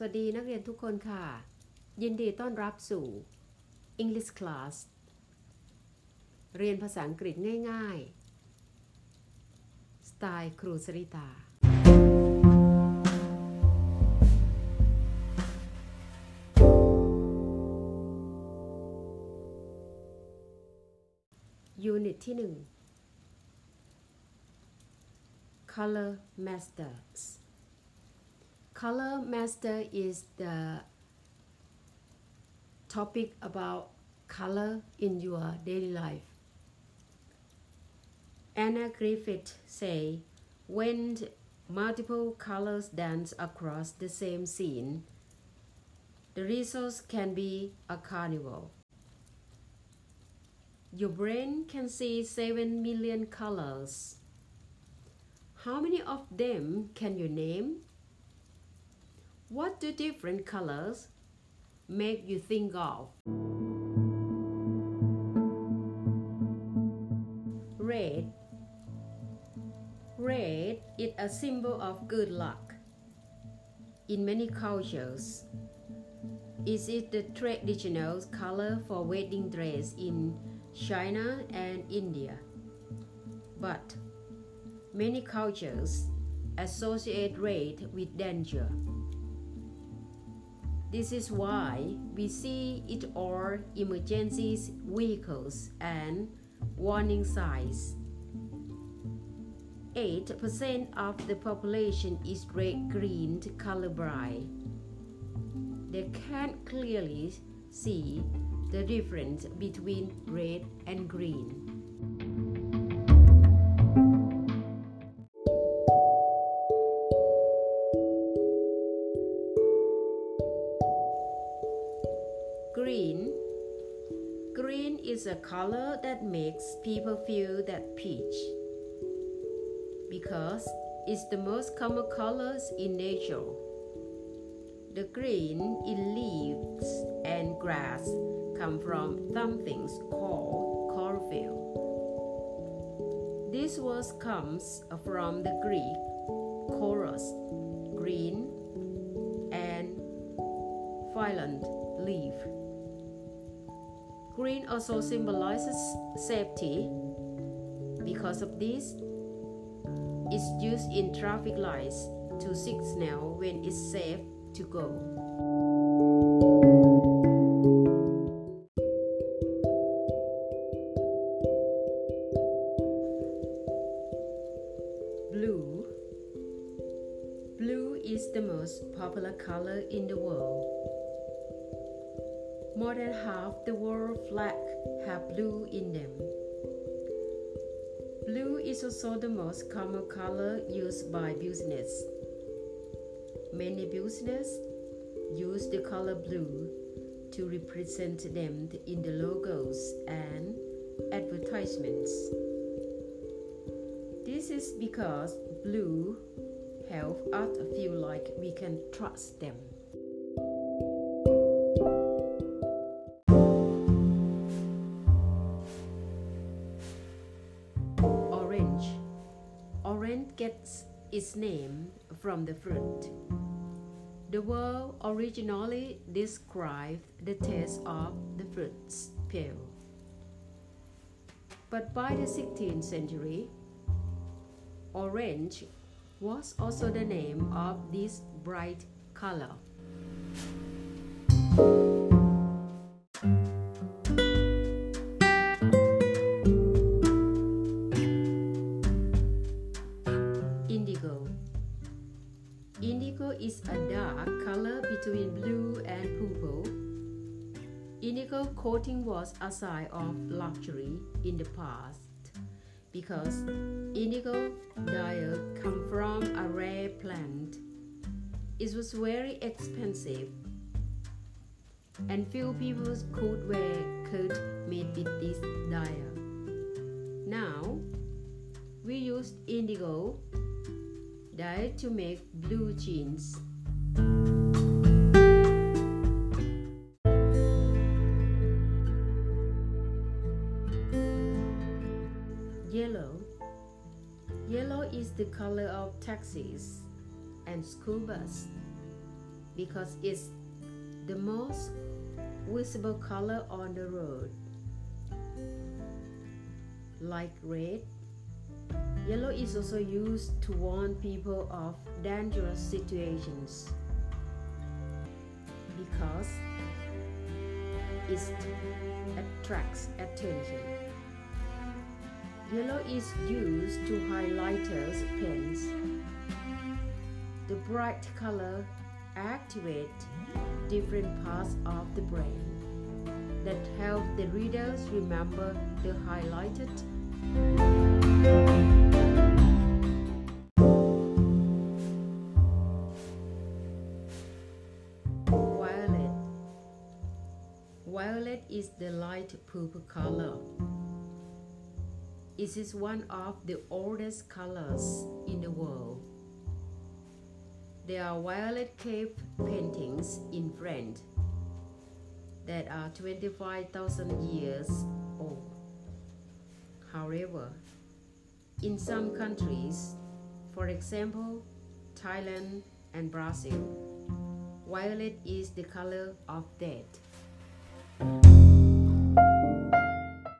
สวัสดีนักเรียนทุกคนค่ะ ยินดีต้อนรับสู่ English Class เรียนภาษาอังกฤษง่าย ๆ สไตล์ครูสริตา ยูนิตที่ 1 Color Masters Color Master is the topic about color in your daily life. Anna Griffith say, when multiple colors dance across the same scene, the result can be a carnival. Your brain can see 7 million colors. How many of them can you name? What do different colors make you think of? Red. Red is a symbol of good luck. In many cultures, is it the traditional color for wedding dress in China and India? But many cultures associate red with danger. This is why we see it all emergency vehicles and warning signs. 8% of the population is red green colorblind. They can't clearly see the difference between red and green. Green. Green is a color that makes people feel that peach because it's the most common colors in nature. The green in leaves and grass come from something called chlorophyll. This word comes from the Greek chloros, green, and phylon, leaf. Green also symbolizes safety. Because of this, it's used in traffic lights to signal when it's safe to go. Blue. Blue is the most popular color in the world. More than half the world flag have blue in them. Blue is also the most common color used by business. Many businesses use the color blue to represent them in the logos and advertisements. This is because blue help us feel like we can trust them. Gets its name from the fruit. The word originally described the taste of the fruit's peel. But by the 16th century, orange was also the name of this bright color. Indigo is a dark color between blue and purple. Indigo coating was a sign of luxury in the past because indigo dye come from a rare plant. It was very expensive and few people could wear coat made with this dye. Now, we use indigo dye to make blue jeans. Yellow. Yellow is the color of taxis and school bus. because it's the most visible color on the road. Like red, yellow is also used to warn people of dangerous situations because it attracts attention. Yellow is used to highlighters pens. The bright color activate different parts of the brain that help the readers remember the highlighted violet is the light purple color it is one of the oldest colors in the world there are violet cave paintings in France that are 25,000 years old. However, in some countries, for example, Thailand and Brazil, violet is the color of death. Bye.